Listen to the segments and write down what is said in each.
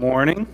morning.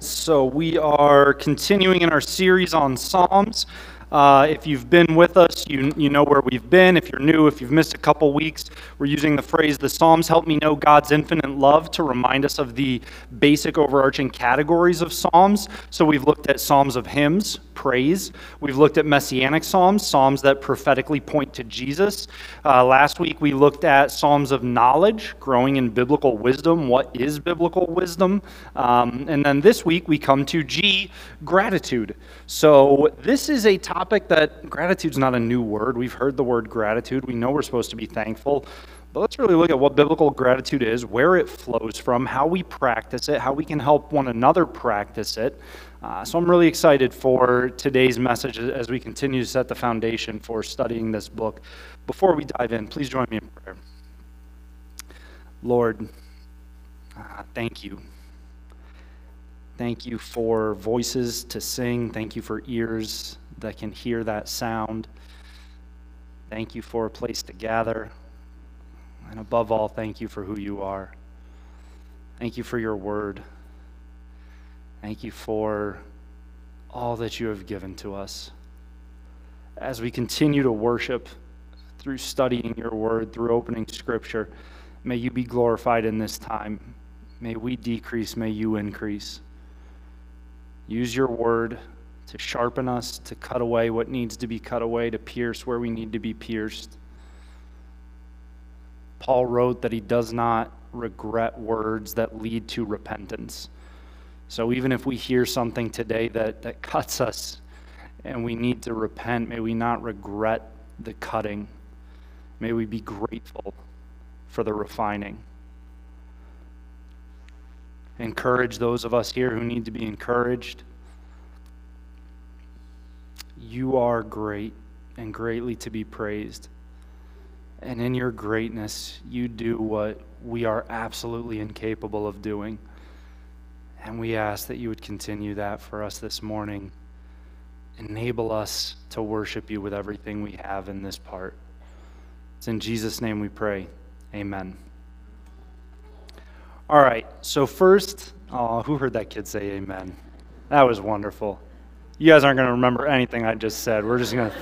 So, we are continuing in our series on Psalms. Uh, if you've been with us, you, you know where we've been. If you're new, if you've missed a couple weeks, we're using the phrase, the Psalms help me know God's infinite love to remind us of the basic overarching categories of Psalms. So we've looked at Psalms of hymns, praise. We've looked at messianic Psalms, Psalms that prophetically point to Jesus. Uh, last week we looked at Psalms of knowledge, growing in biblical wisdom. What is biblical wisdom? Um, and then this week we come to G, gratitude. So this is a topic that gratitude's not a new word. We've heard the word gratitude. We know we're supposed to be thankful. But let's really look at what biblical gratitude is, where it flows from, how we practice it, how we can help one another practice it. Uh, so I'm really excited for today's message as we continue to set the foundation for studying this book. Before we dive in, please join me in prayer. Lord, uh, thank you. Thank you for voices to sing. Thank you for ears that can hear that sound. Thank you for a place to gather. And above all, thank you for who you are. Thank you for your word. Thank you for all that you have given to us. As we continue to worship through studying your word, through opening scripture, may you be glorified in this time. May we decrease, may you increase. Use your word to sharpen us, to cut away what needs to be cut away, to pierce where we need to be pierced. Paul wrote that he does not regret words that lead to repentance. So even if we hear something today that, that cuts us and we need to repent, may we not regret the cutting. May we be grateful for the refining. Encourage those of us here who need to be encouraged. You are great and greatly to be praised. And in your greatness, you do what we are absolutely incapable of doing. And we ask that you would continue that for us this morning. Enable us to worship you with everything we have in this part. It's in Jesus' name we pray. Amen. All right, so first, oh, who heard that kid say amen? That was wonderful. You guys aren't going to remember anything I just said. We're just going to.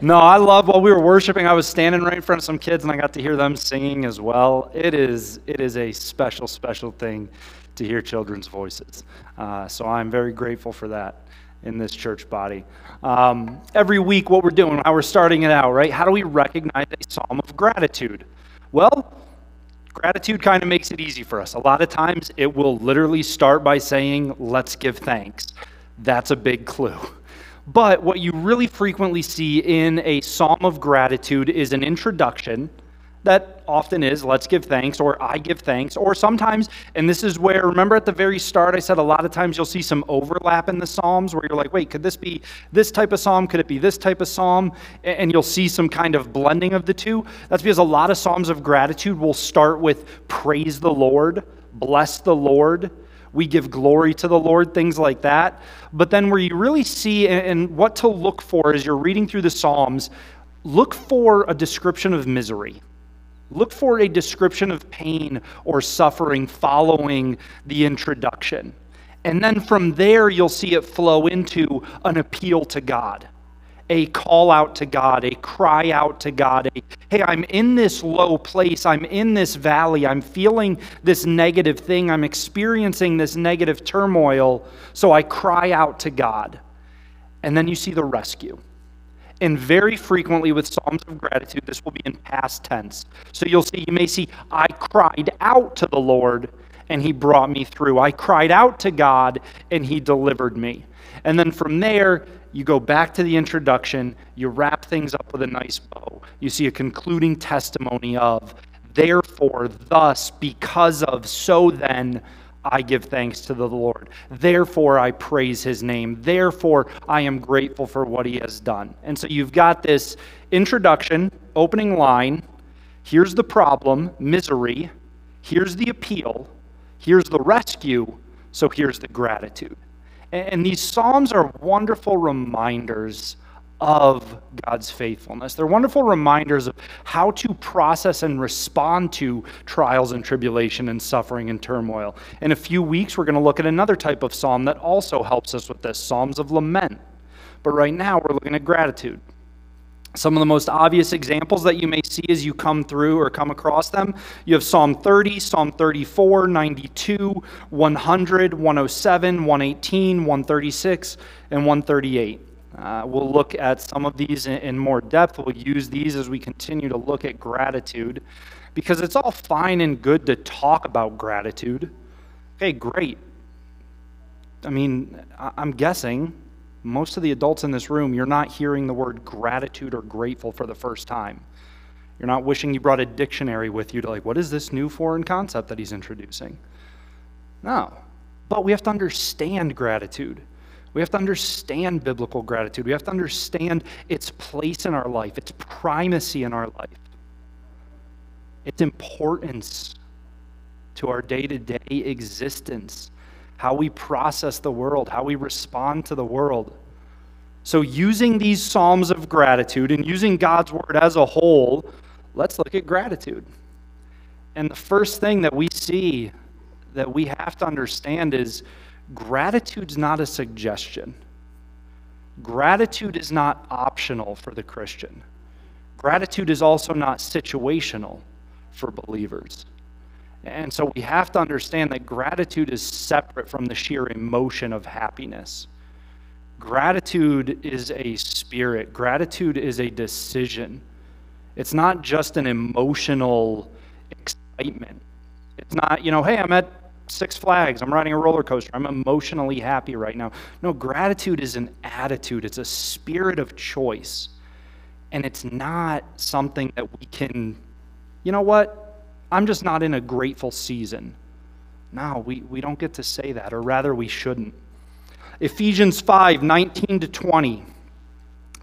No, I love while we were worshiping, I was standing right in front of some kids and I got to hear them singing as well. It is, it is a special, special thing to hear children's voices. Uh, so I'm very grateful for that in this church body. Um, every week, what we're doing, how we're starting it out, right? How do we recognize a psalm of gratitude? Well, Gratitude kind of makes it easy for us. A lot of times it will literally start by saying, let's give thanks. That's a big clue. But what you really frequently see in a psalm of gratitude is an introduction that often is let's give thanks or I give thanks or sometimes and this is where remember at the very start I said a lot of times you'll see some overlap in the psalms where you're like wait could this be this type of psalm? Could it be this type of psalm? And you'll see some kind of blending of the two. That's because a lot of psalms of gratitude will start with praise the Lord bless the Lord we give glory to the Lord, things like that. But then, where you really see and what to look for as you're reading through the Psalms, look for a description of misery. Look for a description of pain or suffering following the introduction. And then from there, you'll see it flow into an appeal to God, a call out to God, a cry out to God. A, hey, I'm in this low place. I'm in this valley. I'm feeling this negative thing. I'm experiencing this negative turmoil. So I cry out to God. And then you see the rescue. And very frequently with Psalms of gratitude, this will be in past tense. So you'll see, you may see, I cried out to the Lord and he brought me through. I cried out to God and he delivered me. And then from there, you go back to the introduction, you wrap things up with a nice bow. You see a concluding testimony of, therefore, thus, because of, so then, I give thanks to the Lord. Therefore, I praise his name. Therefore, I am grateful for what he has done. And so you've got this introduction, opening line. Here's the problem misery. Here's the appeal. Here's the rescue. So here's the gratitude. And these Psalms are wonderful reminders of God's faithfulness. They're wonderful reminders of how to process and respond to trials and tribulation and suffering and turmoil. In a few weeks, we're going to look at another type of psalm that also helps us with this Psalms of Lament. But right now, we're looking at gratitude. Some of the most obvious examples that you may see as you come through or come across them you have Psalm 30, Psalm 34, 92, 100, 107, 118, 136, and 138. Uh, we'll look at some of these in, in more depth. We'll use these as we continue to look at gratitude because it's all fine and good to talk about gratitude. Okay, great. I mean, I'm guessing most of the adults in this room, you're not hearing the word gratitude or grateful for the first time. You're not wishing you brought a dictionary with you to, like, what is this new foreign concept that he's introducing? No. But we have to understand gratitude. We have to understand biblical gratitude. We have to understand its place in our life, its primacy in our life, its importance to our day to day existence, how we process the world, how we respond to the world. So, using these Psalms of gratitude and using God's Word as a whole, let's look at gratitude. And the first thing that we see that we have to understand is gratitude's not a suggestion. Gratitude is not optional for the Christian. Gratitude is also not situational for believers. And so we have to understand that gratitude is separate from the sheer emotion of happiness. Gratitude is a spirit, gratitude is a decision. It's not just an emotional excitement. It's not, you know, hey, I'm at Six Flags. I'm riding a roller coaster. I'm emotionally happy right now. No, gratitude is an attitude, it's a spirit of choice. And it's not something that we can, you know what? I'm just not in a grateful season. No, we, we don't get to say that, or rather, we shouldn't. Ephesians 5 19 to 20.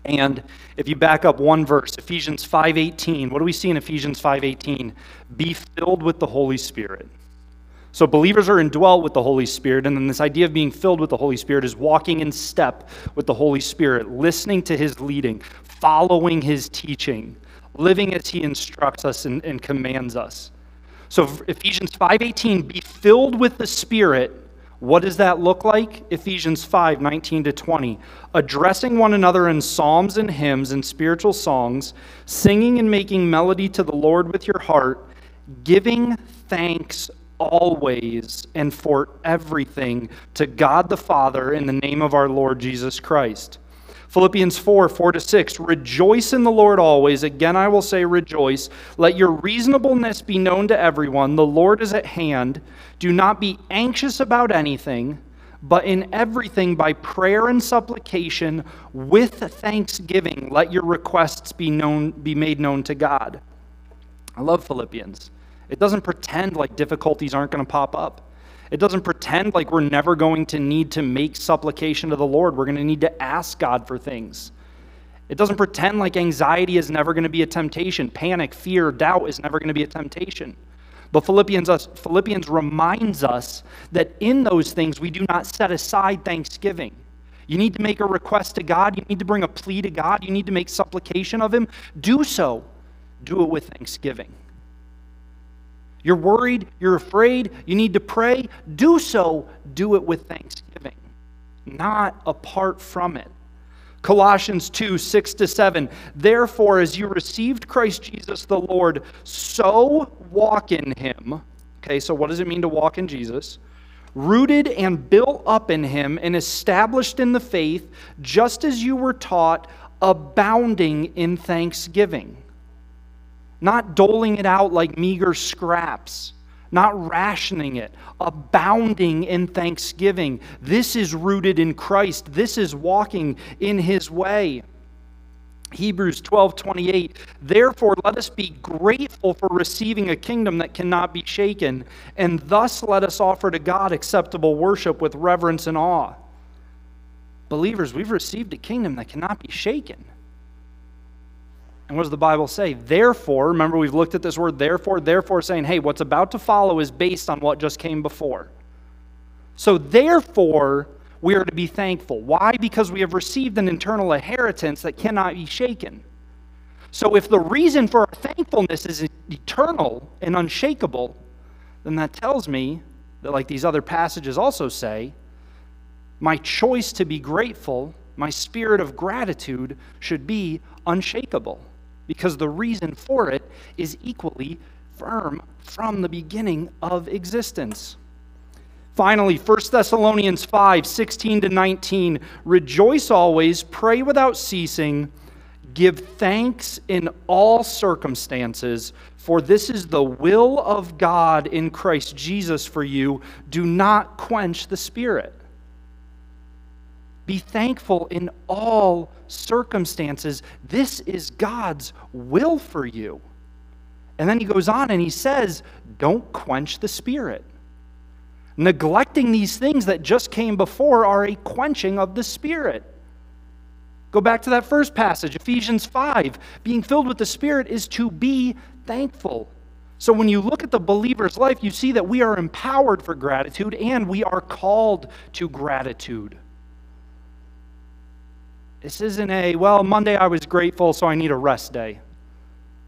And if you back up one verse, Ephesians 5:18, what do we see in Ephesians 5:18? Be filled with the Holy Spirit. So believers are indwelt with the Holy Spirit, and then this idea of being filled with the Holy Spirit is walking in step with the Holy Spirit, listening to his leading, following his teaching, living as he instructs us and, and commands us. So Ephesians 5:18, be filled with the Spirit. What does that look like? Ephesians 5, 19 to 20. Addressing one another in psalms and hymns and spiritual songs, singing and making melody to the Lord with your heart, giving thanks always and for everything to God the Father in the name of our Lord Jesus Christ. Philippians 4 4 to 6. Rejoice in the Lord always. Again, I will say, rejoice. Let your reasonableness be known to everyone. The Lord is at hand. Do not be anxious about anything, but in everything by prayer and supplication with thanksgiving, let your requests be known be made known to God. I love Philippians. It doesn't pretend like difficulties aren't going to pop up. It doesn't pretend like we're never going to need to make supplication to the Lord. We're going to need to ask God for things. It doesn't pretend like anxiety is never going to be a temptation. Panic, fear, doubt is never going to be a temptation. But Philippians, Philippians reminds us that in those things we do not set aside thanksgiving. You need to make a request to God. You need to bring a plea to God. You need to make supplication of Him. Do so. Do it with thanksgiving. You're worried, you're afraid, you need to pray. Do so, do it with thanksgiving, not apart from it. Colossians 2 6 to 7. Therefore, as you received Christ Jesus the Lord, so walk in him. Okay, so what does it mean to walk in Jesus? Rooted and built up in him and established in the faith, just as you were taught, abounding in thanksgiving not doling it out like meager scraps, not rationing it, abounding in thanksgiving. This is rooted in Christ. This is walking in his way. Hebrews 12 28. Therefore, let us be grateful for receiving a kingdom that cannot be shaken, and thus let us offer to God acceptable worship with reverence and awe. Believers, we've received a kingdom that cannot be shaken. And what does the Bible say? Therefore, remember we've looked at this word therefore, therefore saying, hey, what's about to follow is based on what just came before. So, therefore, we are to be thankful. Why? Because we have received an internal inheritance that cannot be shaken. So, if the reason for our thankfulness is eternal and unshakable, then that tells me that, like these other passages also say, my choice to be grateful, my spirit of gratitude, should be unshakable because the reason for it is equally firm from the beginning of existence. Finally, 1 Thessalonians 5 16 to 19. Rejoice always, pray without ceasing, give thanks in all circumstances, for this is the will of God in Christ Jesus for you. Do not quench the Spirit. Be thankful in all circumstances. This is God's will for you. And then he goes on and he says, Don't quench the Spirit. Neglecting these things that just came before are a quenching of the Spirit. Go back to that first passage, Ephesians 5. Being filled with the Spirit is to be thankful. So when you look at the believer's life, you see that we are empowered for gratitude and we are called to gratitude. This isn't a, well, Monday I was grateful, so I need a rest day.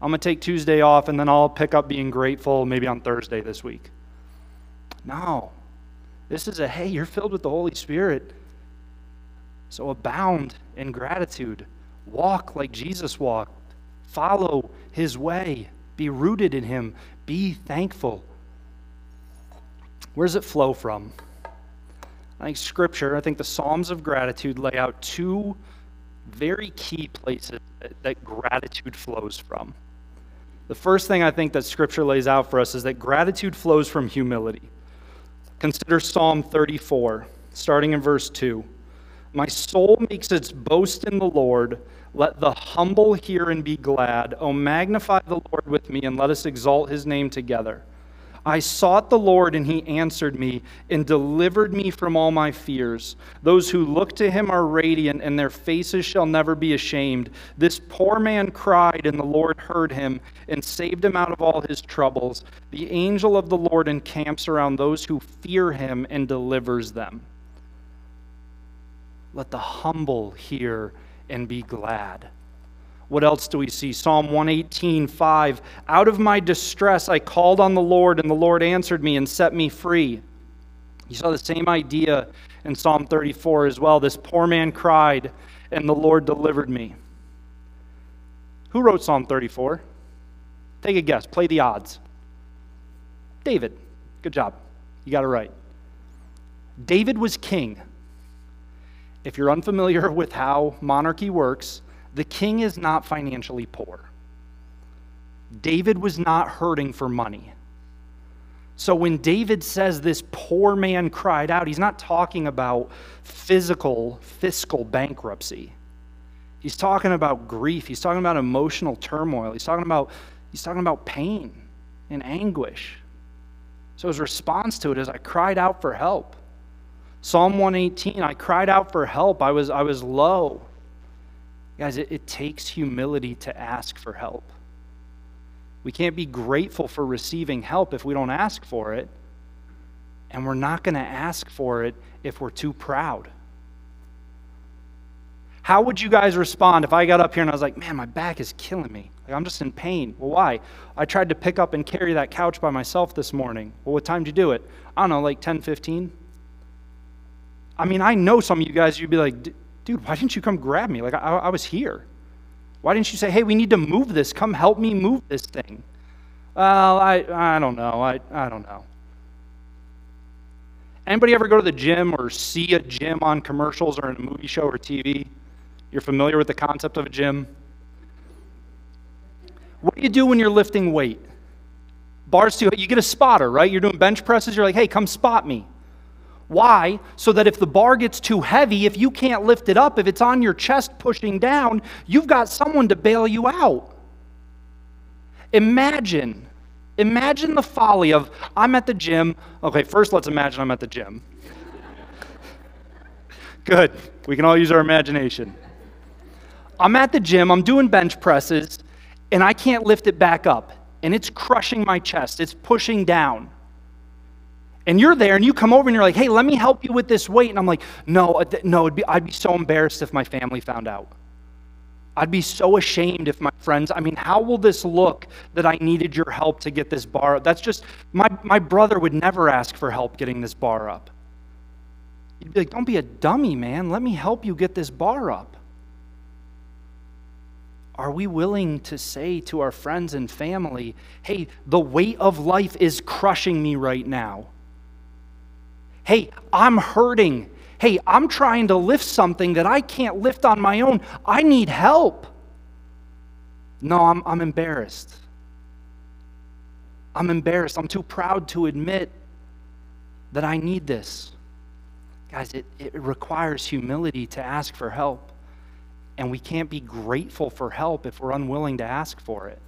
I'm going to take Tuesday off and then I'll pick up being grateful maybe on Thursday this week. No. This is a, hey, you're filled with the Holy Spirit. So abound in gratitude. Walk like Jesus walked. Follow his way. Be rooted in him. Be thankful. Where does it flow from? I think Scripture, I think the Psalms of Gratitude lay out two very key places that, that gratitude flows from. The first thing I think that Scripture lays out for us is that gratitude flows from humility. Consider Psalm 34, starting in verse 2. My soul makes its boast in the Lord. Let the humble hear and be glad. O magnify the Lord with me, and let us exalt his name together. I sought the Lord, and he answered me and delivered me from all my fears. Those who look to him are radiant, and their faces shall never be ashamed. This poor man cried, and the Lord heard him and saved him out of all his troubles. The angel of the Lord encamps around those who fear him and delivers them. Let the humble hear and be glad. What else do we see? Psalm 118, 5. Out of my distress I called on the Lord, and the Lord answered me and set me free. You saw the same idea in Psalm 34 as well. This poor man cried, and the Lord delivered me. Who wrote Psalm 34? Take a guess. Play the odds. David. Good job. You got it right. David was king. If you're unfamiliar with how monarchy works, the king is not financially poor. David was not hurting for money. So when David says this poor man cried out, he's not talking about physical, fiscal bankruptcy. He's talking about grief. He's talking about emotional turmoil. He's talking about, he's talking about pain and anguish. So his response to it is, I cried out for help. Psalm 118, I cried out for help. I was, I was low. Guys, it, it takes humility to ask for help. We can't be grateful for receiving help if we don't ask for it. And we're not going to ask for it if we're too proud. How would you guys respond if I got up here and I was like, man, my back is killing me? Like, I'm just in pain. Well, why? I tried to pick up and carry that couch by myself this morning. Well, what time did you do it? I don't know, like 10, 15? I mean, I know some of you guys, you'd be like, dude, why didn't you come grab me? Like, I, I was here. Why didn't you say, hey, we need to move this? Come help me move this thing. Well, I, I don't know. I, I don't know. Anybody ever go to the gym or see a gym on commercials or in a movie show or TV? You're familiar with the concept of a gym? What do you do when you're lifting weight? Bars too, you get a spotter, right? You're doing bench presses, you're like, hey, come spot me. Why? So that if the bar gets too heavy, if you can't lift it up, if it's on your chest pushing down, you've got someone to bail you out. Imagine, imagine the folly of I'm at the gym. Okay, first let's imagine I'm at the gym. Good. We can all use our imagination. I'm at the gym, I'm doing bench presses, and I can't lift it back up. And it's crushing my chest, it's pushing down. And you're there and you come over and you're like, hey, let me help you with this weight. And I'm like, no, uh, no, be, I'd be so embarrassed if my family found out. I'd be so ashamed if my friends, I mean, how will this look that I needed your help to get this bar up? That's just, my, my brother would never ask for help getting this bar up. You'd be like, don't be a dummy, man. Let me help you get this bar up. Are we willing to say to our friends and family, hey, the weight of life is crushing me right now? Hey, I'm hurting. Hey, I'm trying to lift something that I can't lift on my own. I need help. No, I'm, I'm embarrassed. I'm embarrassed. I'm too proud to admit that I need this. Guys, it, it requires humility to ask for help. And we can't be grateful for help if we're unwilling to ask for it.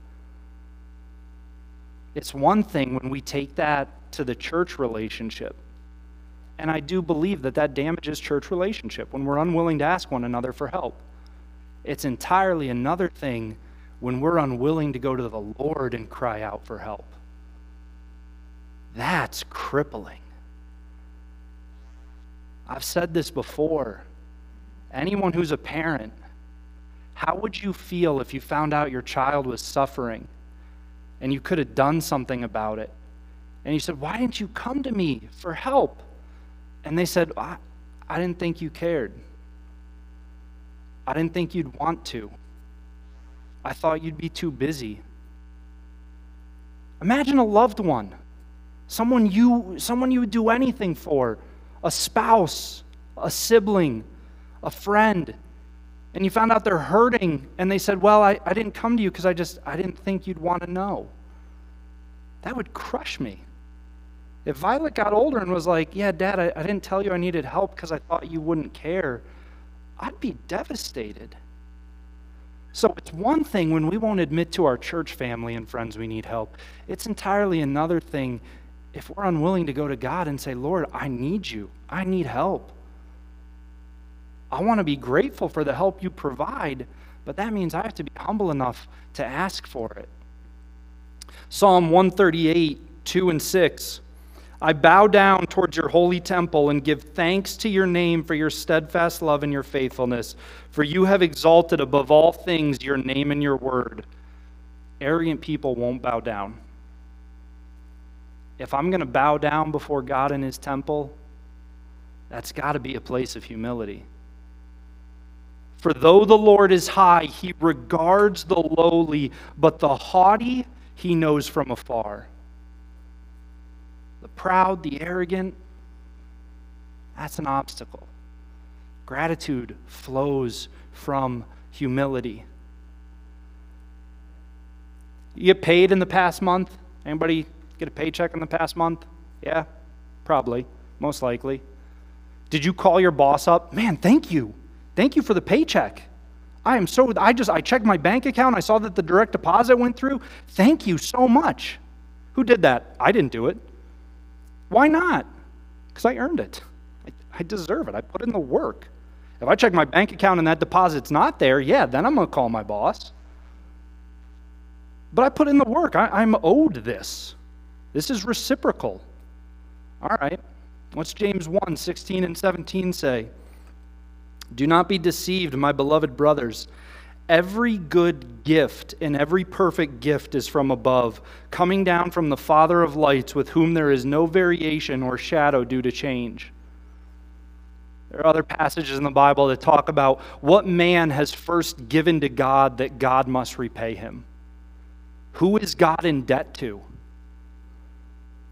It's one thing when we take that to the church relationship. And I do believe that that damages church relationship when we're unwilling to ask one another for help. It's entirely another thing when we're unwilling to go to the Lord and cry out for help. That's crippling. I've said this before. Anyone who's a parent, how would you feel if you found out your child was suffering and you could have done something about it? And you said, Why didn't you come to me for help? And they said, I, I didn't think you cared. I didn't think you'd want to. I thought you'd be too busy. Imagine a loved one, someone you, someone you would do anything for, a spouse, a sibling, a friend, and you found out they're hurting, and they said, Well, I, I didn't come to you because I just I didn't think you'd want to know. That would crush me. If Violet got older and was like, Yeah, Dad, I, I didn't tell you I needed help because I thought you wouldn't care, I'd be devastated. So it's one thing when we won't admit to our church family and friends we need help. It's entirely another thing if we're unwilling to go to God and say, Lord, I need you. I need help. I want to be grateful for the help you provide, but that means I have to be humble enough to ask for it. Psalm 138, 2 and 6. I bow down towards your holy temple and give thanks to your name for your steadfast love and your faithfulness, for you have exalted above all things your name and your word. Arrogant people won't bow down. If I'm going to bow down before God in his temple, that's got to be a place of humility. For though the Lord is high, he regards the lowly, but the haughty he knows from afar the proud, the arrogant, that's an obstacle. Gratitude flows from humility. You get paid in the past month? Anybody get a paycheck in the past month? Yeah, probably, most likely. Did you call your boss up? Man, thank you. Thank you for the paycheck. I am so, I just, I checked my bank account. I saw that the direct deposit went through. Thank you so much. Who did that? I didn't do it. Why not? Because I earned it. I, I, deserve it. I put in the work. If I check my bank account and that deposit's not there, yeah, then I'm going to call my boss. But I put in the work. I, I'm owed this. This is reciprocal. All right. What's James 1 16 and 17 say? Do not be deceived, my beloved brothers. Every good gift and every perfect gift is from above, coming down from the Father of lights, with whom there is no variation or shadow due to change. There are other passages in the Bible that talk about what man has first given to God that God must repay him. Who is God in debt to?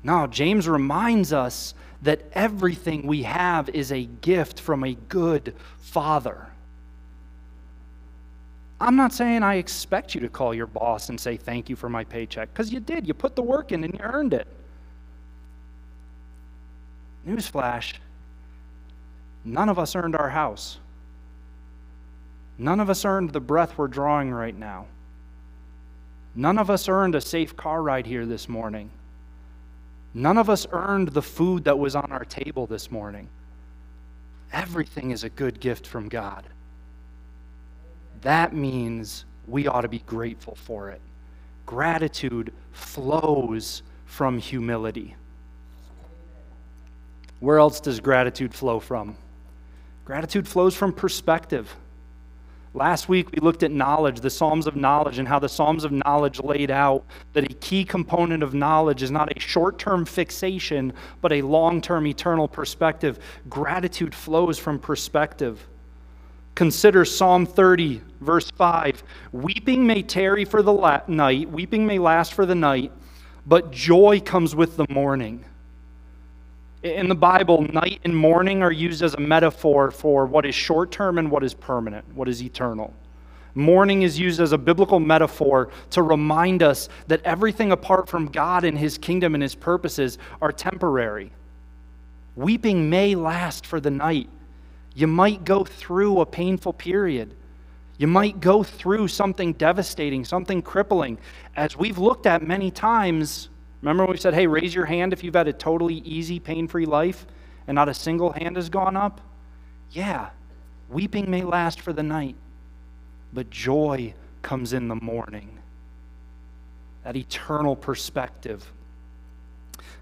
Now, James reminds us that everything we have is a gift from a good Father. I'm not saying I expect you to call your boss and say thank you for my paycheck, because you did. You put the work in and you earned it. Newsflash none of us earned our house. None of us earned the breath we're drawing right now. None of us earned a safe car ride here this morning. None of us earned the food that was on our table this morning. Everything is a good gift from God that means we ought to be grateful for it. Gratitude flows from humility. Where else does gratitude flow from? Gratitude flows from perspective. Last week we looked at knowledge, the Psalms of knowledge, and how the Psalms of knowledge laid out that a key component of knowledge is not a short term fixation, but a long term eternal perspective. Gratitude flows from perspective. Consider Psalm 30, verse 5. Weeping may tarry for the la- night, weeping may last for the night, but joy comes with the morning. In the Bible, night and morning are used as a metaphor for what is short term and what is permanent, what is eternal. Morning is used as a biblical metaphor to remind us that everything apart from God and His kingdom and His purposes are temporary. Weeping may last for the night. You might go through a painful period. You might go through something devastating, something crippling. As we've looked at many times, Remember we said, hey, raise your hand if you've had a totally easy, pain free life and not a single hand has gone up? Yeah, weeping may last for the night, but joy comes in the morning. That eternal perspective.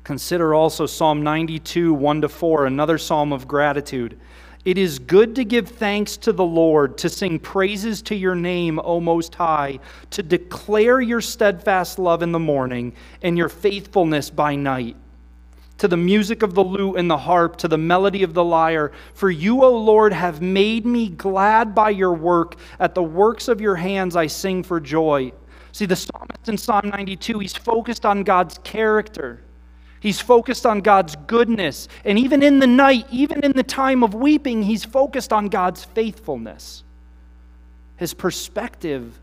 Consider also Psalm 92, 1 to 4, another psalm of gratitude. It is good to give thanks to the Lord, to sing praises to your name, O Most High, to declare your steadfast love in the morning and your faithfulness by night. To the music of the lute and the harp, to the melody of the lyre. For you, O Lord, have made me glad by your work. At the works of your hands I sing for joy. See, the psalmist in Psalm 92, he's focused on God's character. He's focused on God's goodness. And even in the night, even in the time of weeping, he's focused on God's faithfulness. His perspective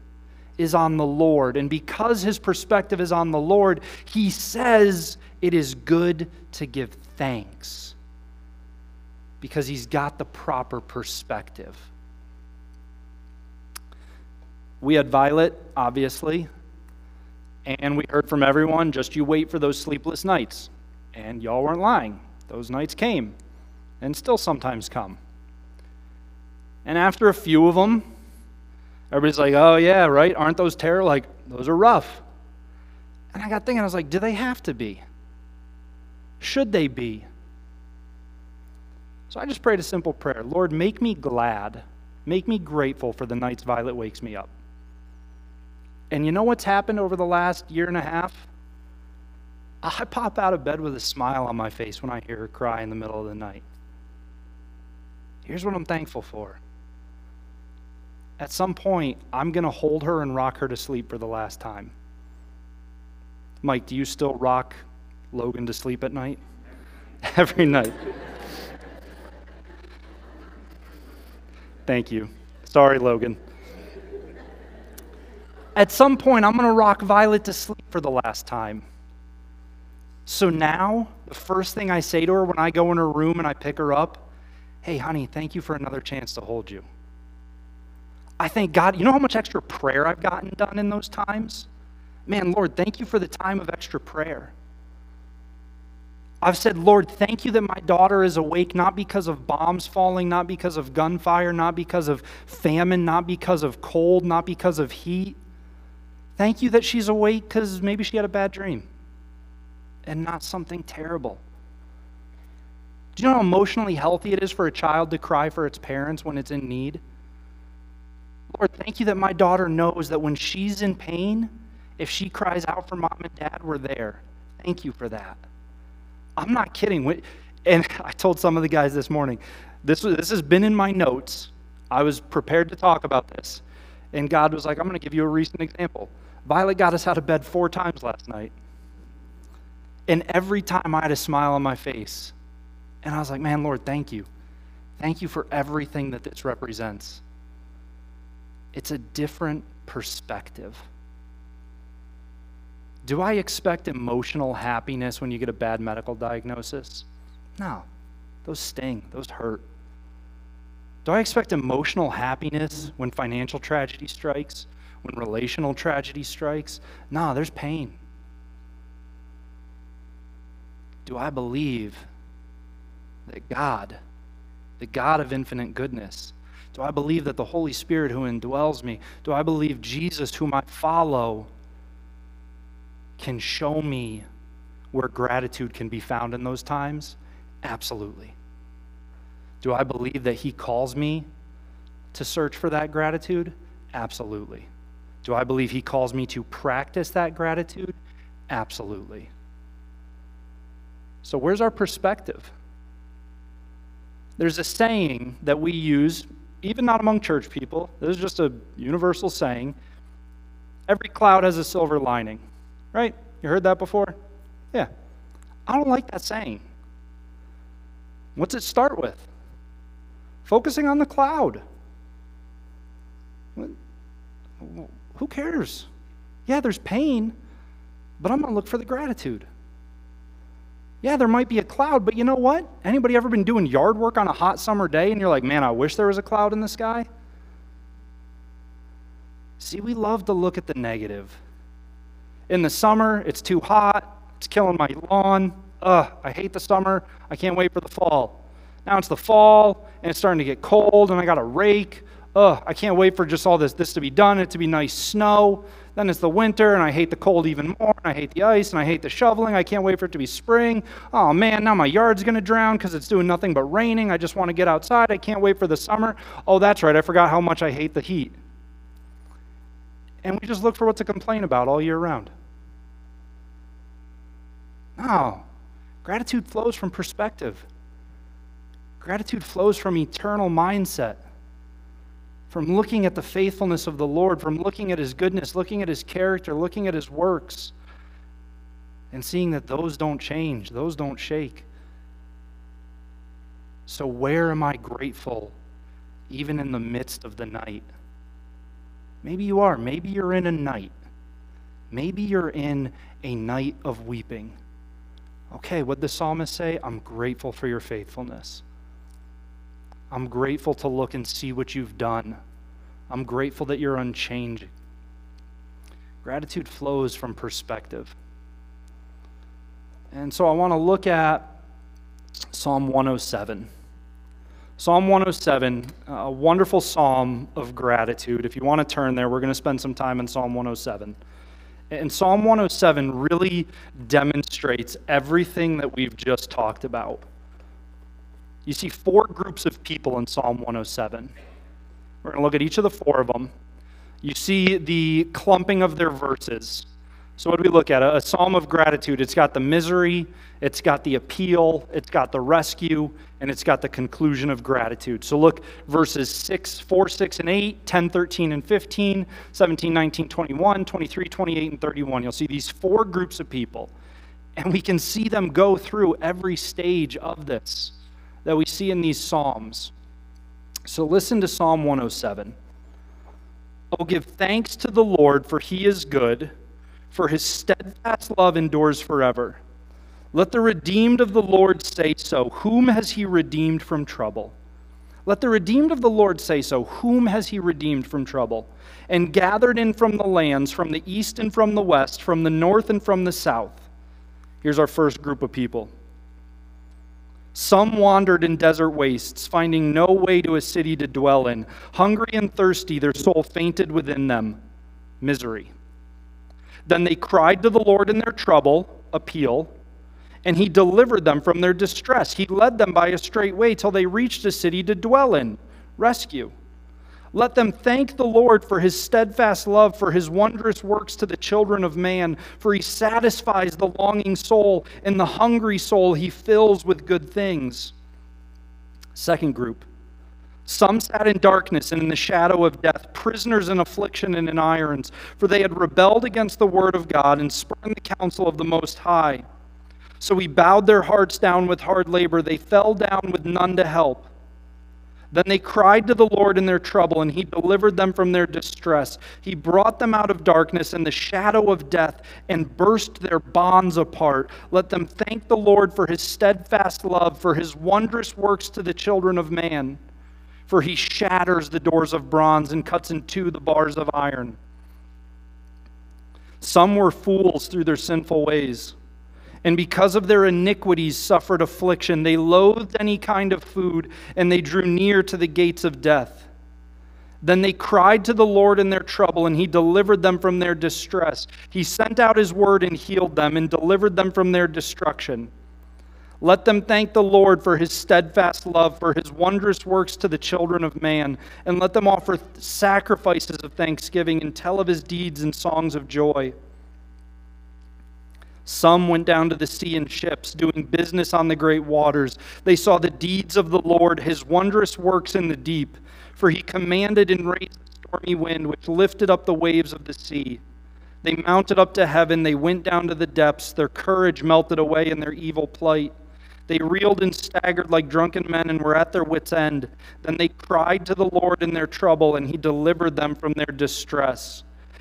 is on the Lord. And because his perspective is on the Lord, he says it is good to give thanks because he's got the proper perspective. We had Violet, obviously. And we heard from everyone just you wait for those sleepless nights. And y'all weren't lying. Those nights came and still sometimes come. And after a few of them, everybody's like, oh, yeah, right? Aren't those terrible? Like, those are rough. And I got thinking, I was like, do they have to be? Should they be? So I just prayed a simple prayer Lord, make me glad, make me grateful for the nights Violet wakes me up. And you know what's happened over the last year and a half? I pop out of bed with a smile on my face when I hear her cry in the middle of the night. Here's what I'm thankful for. At some point, I'm going to hold her and rock her to sleep for the last time. Mike, do you still rock Logan to sleep at night? Every night. Thank you. Sorry, Logan. At some point, I'm going to rock Violet to sleep for the last time. So now, the first thing I say to her when I go in her room and I pick her up, hey, honey, thank you for another chance to hold you. I thank God. You know how much extra prayer I've gotten done in those times? Man, Lord, thank you for the time of extra prayer. I've said, Lord, thank you that my daughter is awake not because of bombs falling, not because of gunfire, not because of famine, not because of cold, not because of heat. Thank you that she's awake because maybe she had a bad dream and not something terrible. Do you know how emotionally healthy it is for a child to cry for its parents when it's in need? Lord, thank you that my daughter knows that when she's in pain, if she cries out for mom and dad, we're there. Thank you for that. I'm not kidding. And I told some of the guys this morning, this, this has been in my notes. I was prepared to talk about this. And God was like, I'm going to give you a recent example. Violet got us out of bed four times last night. And every time I had a smile on my face. And I was like, man, Lord, thank you. Thank you for everything that this represents. It's a different perspective. Do I expect emotional happiness when you get a bad medical diagnosis? No. Those sting, those hurt. Do I expect emotional happiness when financial tragedy strikes? When relational tragedy strikes. Nah, there's pain. Do I believe that God, the God of infinite goodness, do I believe that the Holy Spirit who indwells me, do I believe Jesus, whom I follow, can show me where gratitude can be found in those times? Absolutely. Do I believe that He calls me to search for that gratitude? Absolutely. Do I believe He calls me to practice that gratitude? Absolutely. So, where's our perspective? There's a saying that we use, even not among church people, this is just a universal saying every cloud has a silver lining, right? You heard that before? Yeah. I don't like that saying. What's it start with? Focusing on the cloud. Who cares? Yeah, there's pain, but I'm going to look for the gratitude. Yeah, there might be a cloud, but you know what? Anybody ever been doing yard work on a hot summer day and you're like, man, I wish there was a cloud in the sky? See, we love to look at the negative. In the summer, it's too hot, it's killing my lawn. Ugh, I hate the summer. I can't wait for the fall. Now it's the fall, and it's starting to get cold, and I got a rake. Ugh, I can't wait for just all this, this to be done, it to be nice snow. Then it's the winter, and I hate the cold even more, and I hate the ice, and I hate the shoveling. I can't wait for it to be spring. Oh man, now my yard's gonna drown because it's doing nothing but raining. I just want to get outside. I can't wait for the summer. Oh, that's right, I forgot how much I hate the heat. And we just look for what to complain about all year round. No, gratitude flows from perspective. Gratitude flows from eternal mindset from looking at the faithfulness of the Lord, from looking at his goodness, looking at his character, looking at his works, and seeing that those don't change, those don't shake. So, where am I grateful, even in the midst of the night? Maybe you are. Maybe you're in a night. Maybe you're in a night of weeping. Okay, what the psalmist say? I'm grateful for your faithfulness. I'm grateful to look and see what you've done. I'm grateful that you're unchanging. Gratitude flows from perspective. And so I want to look at Psalm 107. Psalm 107, a wonderful psalm of gratitude. If you want to turn there, we're going to spend some time in Psalm 107. And Psalm 107 really demonstrates everything that we've just talked about. You see four groups of people in Psalm 107. We're going to look at each of the four of them. You see the clumping of their verses. So, what do we look at? A, a psalm of gratitude. It's got the misery, it's got the appeal, it's got the rescue, and it's got the conclusion of gratitude. So, look verses 6, 4, 6, and 8, 10, 13, and 15, 17, 19, 21, 23, 28, and 31. You'll see these four groups of people. And we can see them go through every stage of this that we see in these Psalms. So listen to Psalm 107. Oh, give thanks to the Lord, for he is good, for his steadfast love endures forever. Let the redeemed of the Lord say so. Whom has he redeemed from trouble? Let the redeemed of the Lord say so. Whom has he redeemed from trouble? And gathered in from the lands, from the east and from the west, from the north and from the south. Here's our first group of people some wandered in desert wastes, finding no way to a city to dwell in. Hungry and thirsty, their soul fainted within them. Misery. Then they cried to the Lord in their trouble, appeal, and he delivered them from their distress. He led them by a straight way till they reached a city to dwell in, rescue. Let them thank the Lord for his steadfast love, for his wondrous works to the children of man, for he satisfies the longing soul, and the hungry soul he fills with good things. Second group. Some sat in darkness and in the shadow of death, prisoners in affliction and in irons, for they had rebelled against the word of God and spurned the counsel of the Most High. So he bowed their hearts down with hard labor. They fell down with none to help. Then they cried to the Lord in their trouble, and he delivered them from their distress. He brought them out of darkness and the shadow of death and burst their bonds apart. Let them thank the Lord for his steadfast love, for his wondrous works to the children of man. For he shatters the doors of bronze and cuts in two the bars of iron. Some were fools through their sinful ways and because of their iniquities suffered affliction. They loathed any kind of food, and they drew near to the gates of death. Then they cried to the Lord in their trouble, and he delivered them from their distress. He sent out his word and healed them, and delivered them from their destruction. Let them thank the Lord for his steadfast love, for his wondrous works to the children of man, and let them offer sacrifices of thanksgiving and tell of his deeds and songs of joy. Some went down to the sea in ships, doing business on the great waters. They saw the deeds of the Lord, his wondrous works in the deep. For he commanded and raised a stormy wind, which lifted up the waves of the sea. They mounted up to heaven, they went down to the depths. Their courage melted away in their evil plight. They reeled and staggered like drunken men and were at their wits' end. Then they cried to the Lord in their trouble, and he delivered them from their distress.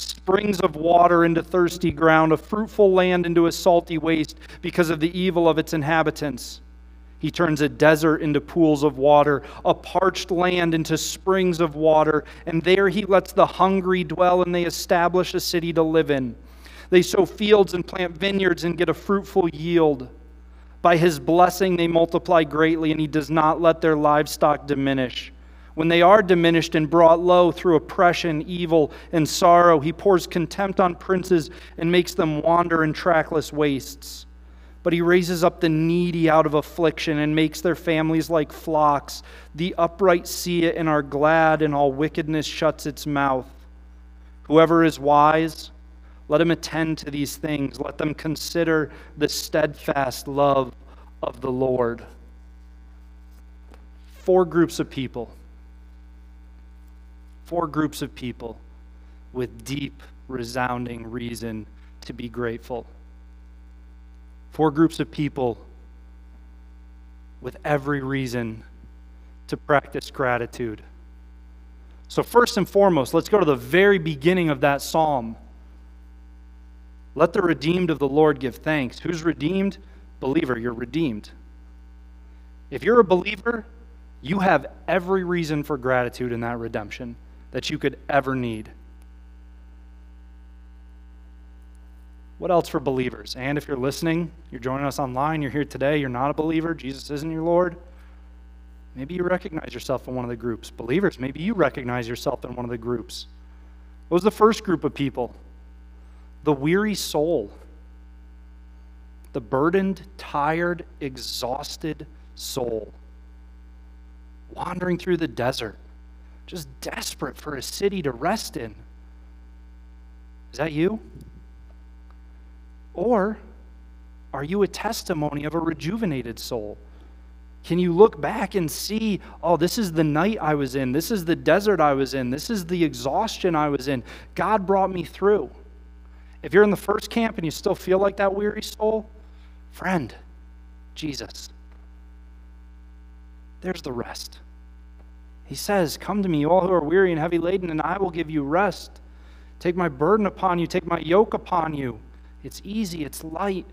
springs of water into thirsty ground, a fruitful land into a salty waste because of the evil of its inhabitants. He turns a desert into pools of water, a parched land into springs of water, and there he lets the hungry dwell, and they establish a city to live in. They sow fields and plant vineyards and get a fruitful yield. By his blessing, they multiply greatly, and he does not let their livestock diminish. When they are diminished and brought low through oppression, evil, and sorrow, he pours contempt on princes and makes them wander in trackless wastes. But he raises up the needy out of affliction and makes their families like flocks. The upright see it and are glad, and all wickedness shuts its mouth. Whoever is wise, let him attend to these things. Let them consider the steadfast love of the Lord. Four groups of people four groups of people with deep, resounding reason to be grateful. Four groups of people with every reason to practice gratitude. So, first and foremost, let's go to the very beginning of that psalm. Let the redeemed of the Lord give thanks. Who's redeemed? Believer, you're redeemed. If you're a believer, you have every reason for gratitude in that redemption that you could ever need. What else for believers? And if you're listening, you're joining us online, you're here today, you're not a believer, Jesus isn't your Lord, maybe you recognize yourself in one of the groups. Believers, maybe you recognize yourself in one of the groups. What was the first group of people? The weary soul, the burdened, tired, exhausted soul, wandering through the desert just desperate for a city to rest in. Is that you? Or are you a testimony of a rejuvenated soul? Can you look back and see, oh, this is the night I was in. This is the desert I was in. This is the exhaustion I was in. God brought me through. If you're in the first camp and you still feel like that weary soul, friend, Jesus. There's the rest. He says, Come to me, all who are weary and heavy laden, and I will give you rest. Take my burden upon you, take my yoke upon you. It's easy, it's light.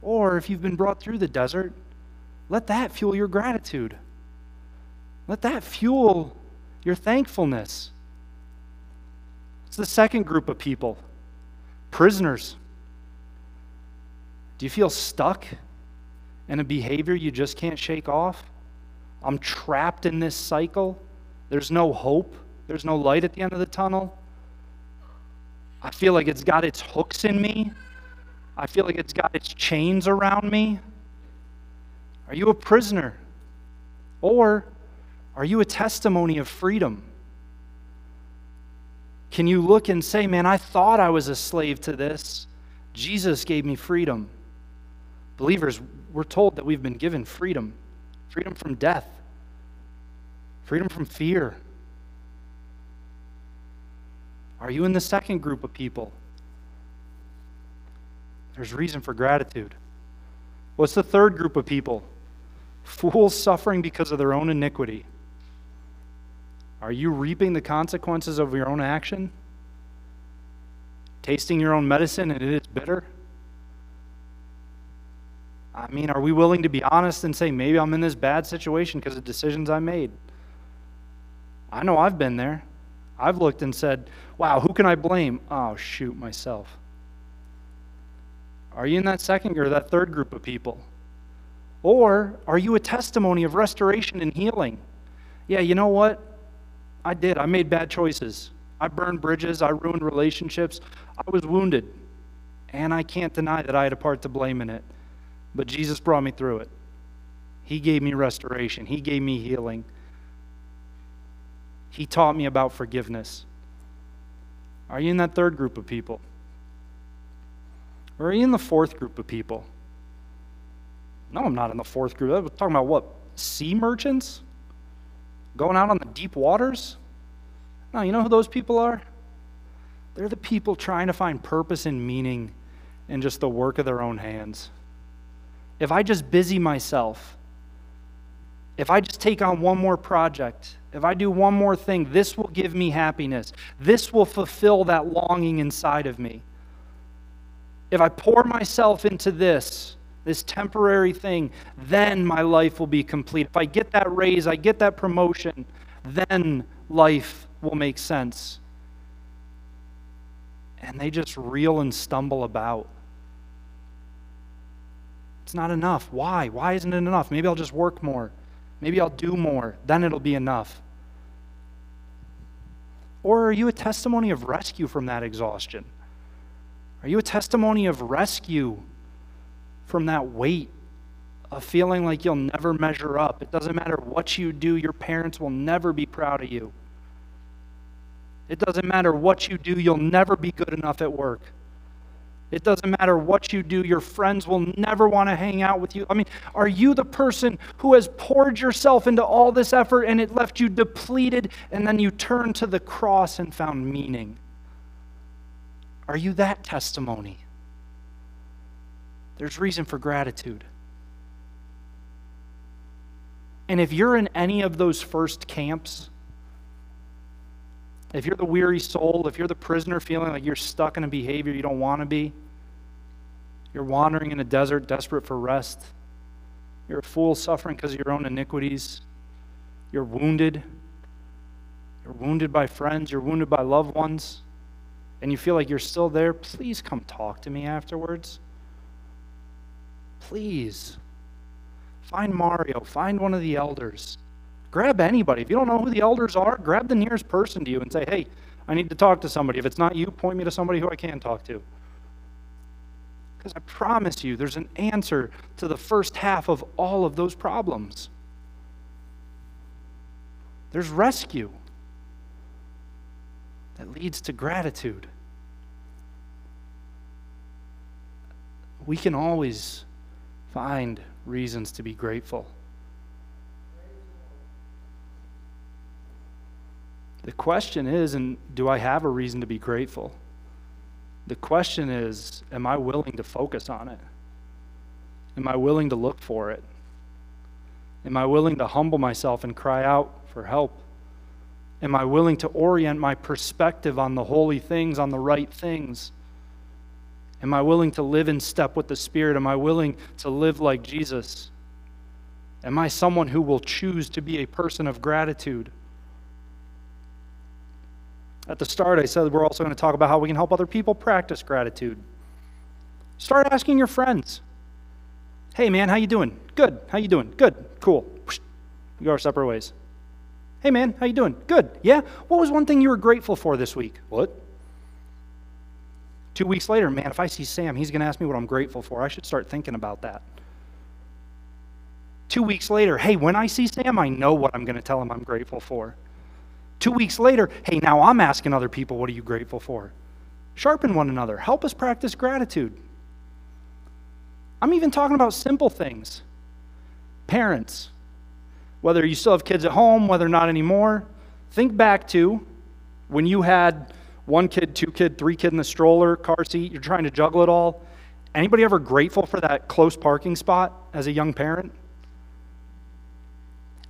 Or if you've been brought through the desert, let that fuel your gratitude. Let that fuel your thankfulness. It's the second group of people prisoners. Do you feel stuck in a behavior you just can't shake off? I'm trapped in this cycle. There's no hope. There's no light at the end of the tunnel. I feel like it's got its hooks in me. I feel like it's got its chains around me. Are you a prisoner? Or are you a testimony of freedom? Can you look and say, Man, I thought I was a slave to this. Jesus gave me freedom. Believers, we're told that we've been given freedom freedom from death, freedom from fear. Are you in the second group of people? There's reason for gratitude. What's the third group of people? Fools suffering because of their own iniquity. Are you reaping the consequences of your own action? Tasting your own medicine and it is bitter? I mean, are we willing to be honest and say, maybe I'm in this bad situation because of decisions I made? I know I've been there. I've looked and said, wow, who can I blame? Oh, shoot, myself. Are you in that second or that third group of people? Or are you a testimony of restoration and healing? Yeah, you know what? I did. I made bad choices. I burned bridges. I ruined relationships. I was wounded. And I can't deny that I had a part to blame in it. But Jesus brought me through it. He gave me restoration, He gave me healing. He taught me about forgiveness. Are you in that third group of people? Or are you in the fourth group of people? No, I'm not in the fourth group. I'm talking about what? Sea merchants? Going out on the deep waters? No, you know who those people are? They're the people trying to find purpose and meaning in just the work of their own hands. If I just busy myself, if I just take on one more project, if I do one more thing, this will give me happiness. This will fulfill that longing inside of me. If I pour myself into this, this temporary thing, then my life will be complete. If I get that raise, I get that promotion, then life will make sense. And they just reel and stumble about. It's not enough. Why? Why isn't it enough? Maybe I'll just work more. Maybe I'll do more. Then it'll be enough. Or are you a testimony of rescue from that exhaustion? Are you a testimony of rescue from that weight of feeling like you'll never measure up? It doesn't matter what you do, your parents will never be proud of you. It doesn't matter what you do, you'll never be good enough at work. It doesn't matter what you do, your friends will never want to hang out with you. I mean, are you the person who has poured yourself into all this effort and it left you depleted and then you turned to the cross and found meaning? Are you that testimony? There's reason for gratitude. And if you're in any of those first camps, if you're the weary soul, if you're the prisoner feeling like you're stuck in a behavior you don't want to be, you're wandering in a desert desperate for rest, you're a fool suffering because of your own iniquities, you're wounded, you're wounded by friends, you're wounded by loved ones, and you feel like you're still there, please come talk to me afterwards. Please. Find Mario, find one of the elders. Grab anybody. If you don't know who the elders are, grab the nearest person to you and say, hey, I need to talk to somebody. If it's not you, point me to somebody who I can talk to. Because I promise you, there's an answer to the first half of all of those problems. There's rescue that leads to gratitude. We can always find reasons to be grateful. The question is, and do I have a reason to be grateful? The question is, am I willing to focus on it? Am I willing to look for it? Am I willing to humble myself and cry out for help? Am I willing to orient my perspective on the holy things, on the right things? Am I willing to live in step with the Spirit? Am I willing to live like Jesus? Am I someone who will choose to be a person of gratitude? At the start, I said we're also going to talk about how we can help other people practice gratitude. Start asking your friends. Hey man, how you doing? Good. How you doing? Good. Cool. We go our separate ways. Hey man, how you doing? Good. Yeah. What was one thing you were grateful for this week? What? Two weeks later, man, if I see Sam, he's going to ask me what I'm grateful for. I should start thinking about that. Two weeks later, hey, when I see Sam, I know what I'm going to tell him I'm grateful for. Two weeks later, hey, now I'm asking other people, what are you grateful for? Sharpen one another. Help us practice gratitude. I'm even talking about simple things. Parents, whether you still have kids at home, whether not anymore, think back to when you had one kid, two kid, three kid in the stroller, car seat, you're trying to juggle it all. Anybody ever grateful for that close parking spot as a young parent?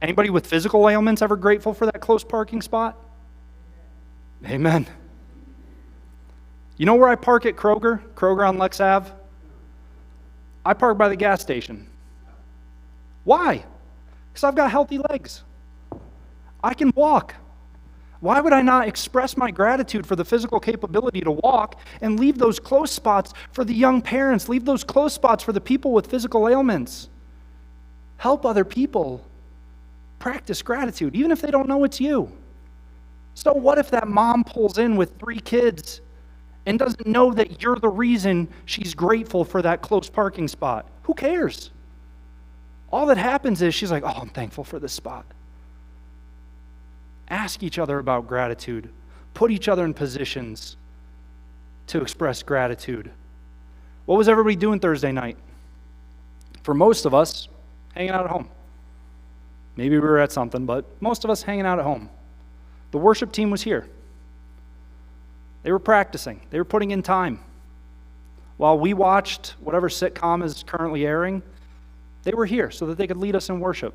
Anybody with physical ailments ever grateful for that close parking spot? Amen. You know where I park at Kroger? Kroger on Lex Ave? I park by the gas station. Why? Because I've got healthy legs. I can walk. Why would I not express my gratitude for the physical capability to walk and leave those close spots for the young parents, leave those close spots for the people with physical ailments? Help other people practice gratitude, even if they don't know it's you. So, what if that mom pulls in with three kids and doesn't know that you're the reason she's grateful for that close parking spot? Who cares? All that happens is she's like, oh, I'm thankful for this spot. Ask each other about gratitude, put each other in positions to express gratitude. What was everybody doing Thursday night? For most of us, hanging out at home. Maybe we were at something, but most of us hanging out at home. The worship team was here. They were practicing, they were putting in time. While we watched whatever sitcom is currently airing, they were here so that they could lead us in worship.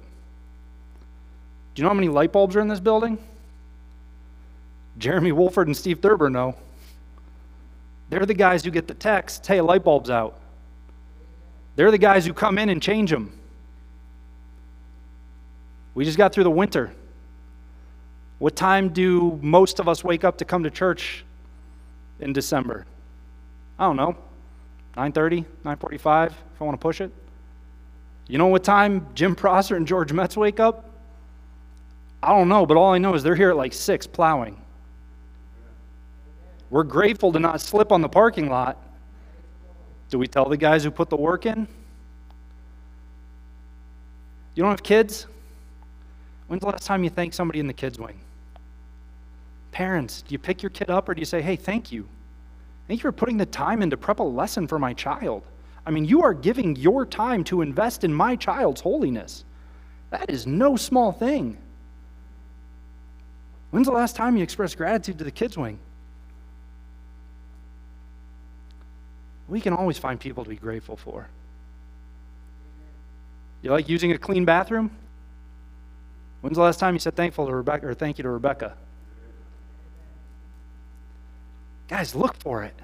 Do you know how many light bulbs are in this building? Jeremy Wolford and Steve Thurber know. They're the guys who get the text, hey, light bulb's out. They're the guys who come in and change them. We just got through the winter. What time do most of us wake up to come to church in December? I don't know. 9:30, 9:45 if I want to push it. You know what time Jim Prosser and George Metz wake up? I don't know, but all I know is they're here at like 6 plowing. We're grateful to not slip on the parking lot. Do we tell the guys who put the work in? You don't have kids? When's the last time you thanked somebody in the kids' wing? Parents, do you pick your kid up or do you say, hey, thank you? Thank you for putting the time in to prep a lesson for my child. I mean, you are giving your time to invest in my child's holiness. That is no small thing. When's the last time you expressed gratitude to the kids' wing? We can always find people to be grateful for. You like using a clean bathroom? When's the last time you said thankful to Rebecca or thank you to Rebecca? Guys, look for it.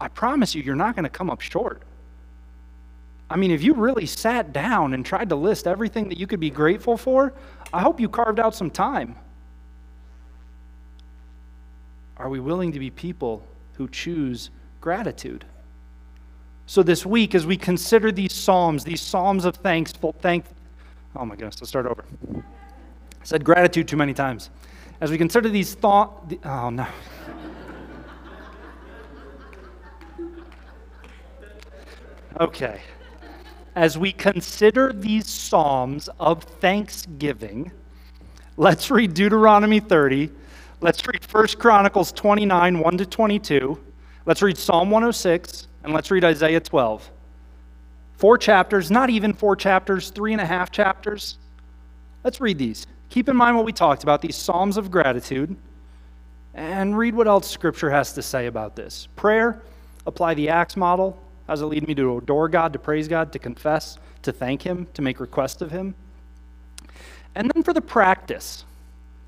I promise you, you're not going to come up short. I mean, if you really sat down and tried to list everything that you could be grateful for, I hope you carved out some time. Are we willing to be people who choose gratitude? So, this week, as we consider these Psalms, these Psalms of thankful, thank, oh my goodness, let's start over. I said gratitude too many times. As we consider these thought, oh no. Okay. As we consider these Psalms of thanksgiving, let's read Deuteronomy 30. Let's read 1 Chronicles 29, 1 to 22. Let's read Psalm 106, and let's read Isaiah 12. Four chapters, not even four chapters, three and a half chapters. Let's read these. Keep in mind what we talked about, these Psalms of gratitude, and read what else Scripture has to say about this. Prayer, apply the Acts model, how does it lead me to adore God, to praise God, to confess, to thank Him, to make request of Him? And then for the practice,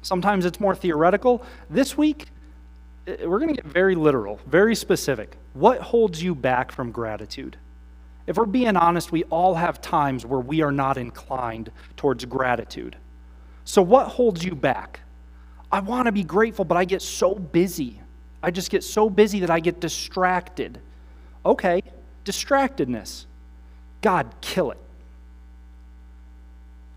sometimes it's more theoretical. This week, eh, we're going to get very literal, very specific. What holds you back from gratitude? If we're being honest, we all have times where we are not inclined towards gratitude. So, what holds you back? I want to be grateful, but I get so busy. I just get so busy that I get distracted. Okay, distractedness. God, kill it.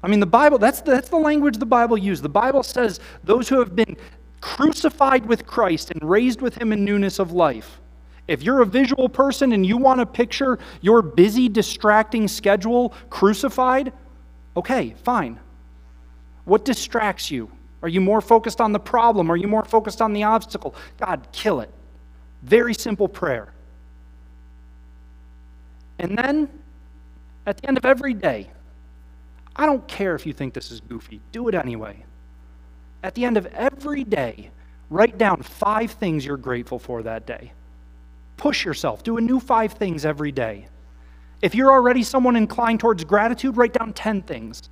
I mean, the Bible, that's the, that's the language the Bible uses. The Bible says those who have been crucified with Christ and raised with him in newness of life. If you're a visual person and you want to picture your busy, distracting schedule crucified, okay, fine. What distracts you? Are you more focused on the problem? Are you more focused on the obstacle? God, kill it. Very simple prayer. And then, at the end of every day, I don't care if you think this is goofy, do it anyway. At the end of every day, write down five things you're grateful for that day. Push yourself, do a new five things every day. If you're already someone inclined towards gratitude, write down 10 things.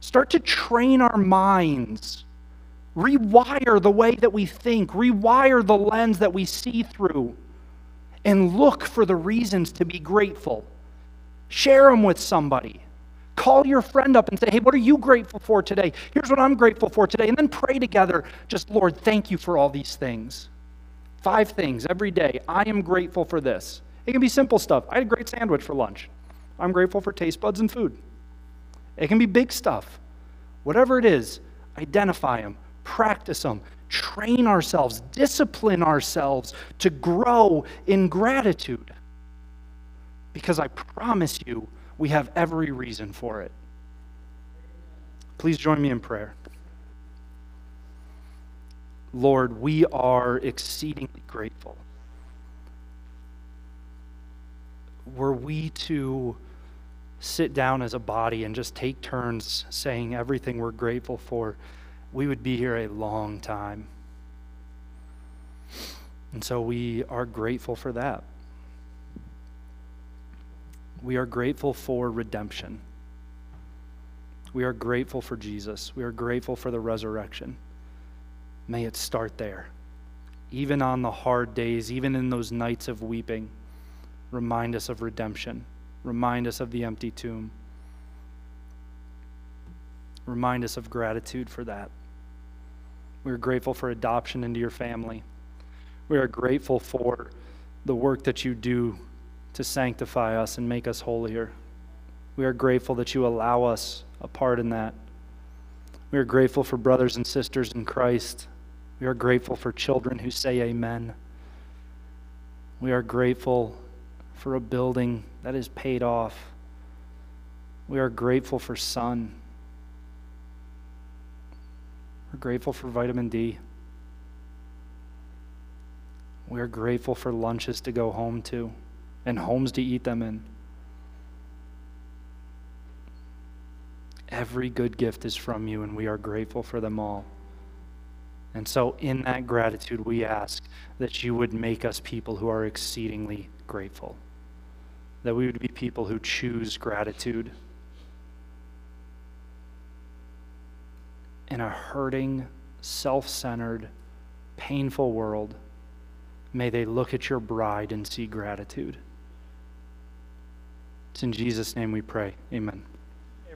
Start to train our minds. Rewire the way that we think, rewire the lens that we see through and look for the reasons to be grateful. Share them with somebody. Call your friend up and say, hey, what are you grateful for today? Here's what I'm grateful for today. And then pray together, just, Lord, thank you for all these things. Five things every day. I am grateful for this. It can be simple stuff. I had a great sandwich for lunch. I'm grateful for taste buds and food. It can be big stuff. Whatever it is, identify them, practice them, train ourselves, discipline ourselves to grow in gratitude. Because I promise you, we have every reason for it. Please join me in prayer. Lord, we are exceedingly grateful. Were we to sit down as a body and just take turns saying everything we're grateful for, we would be here a long time. And so we are grateful for that. We are grateful for redemption. We are grateful for Jesus. We are grateful for the resurrection. May it start there. Even on the hard days, even in those nights of weeping, remind us of redemption. Remind us of the empty tomb. Remind us of gratitude for that. We are grateful for adoption into your family. We are grateful for the work that you do to sanctify us and make us holier. We are grateful that you allow us a part in that. We are grateful for brothers and sisters in Christ. We are grateful for children who say amen. We are grateful for a building that is paid off. We are grateful for sun. We're grateful for vitamin D. We are grateful for lunches to go home to and homes to eat them in. Every good gift is from you, and we are grateful for them all. And so, in that gratitude, we ask that you would make us people who are exceedingly grateful, that we would be people who choose gratitude. In a hurting, self centered, painful world, may they look at your bride and see gratitude. It's in Jesus' name we pray. Amen.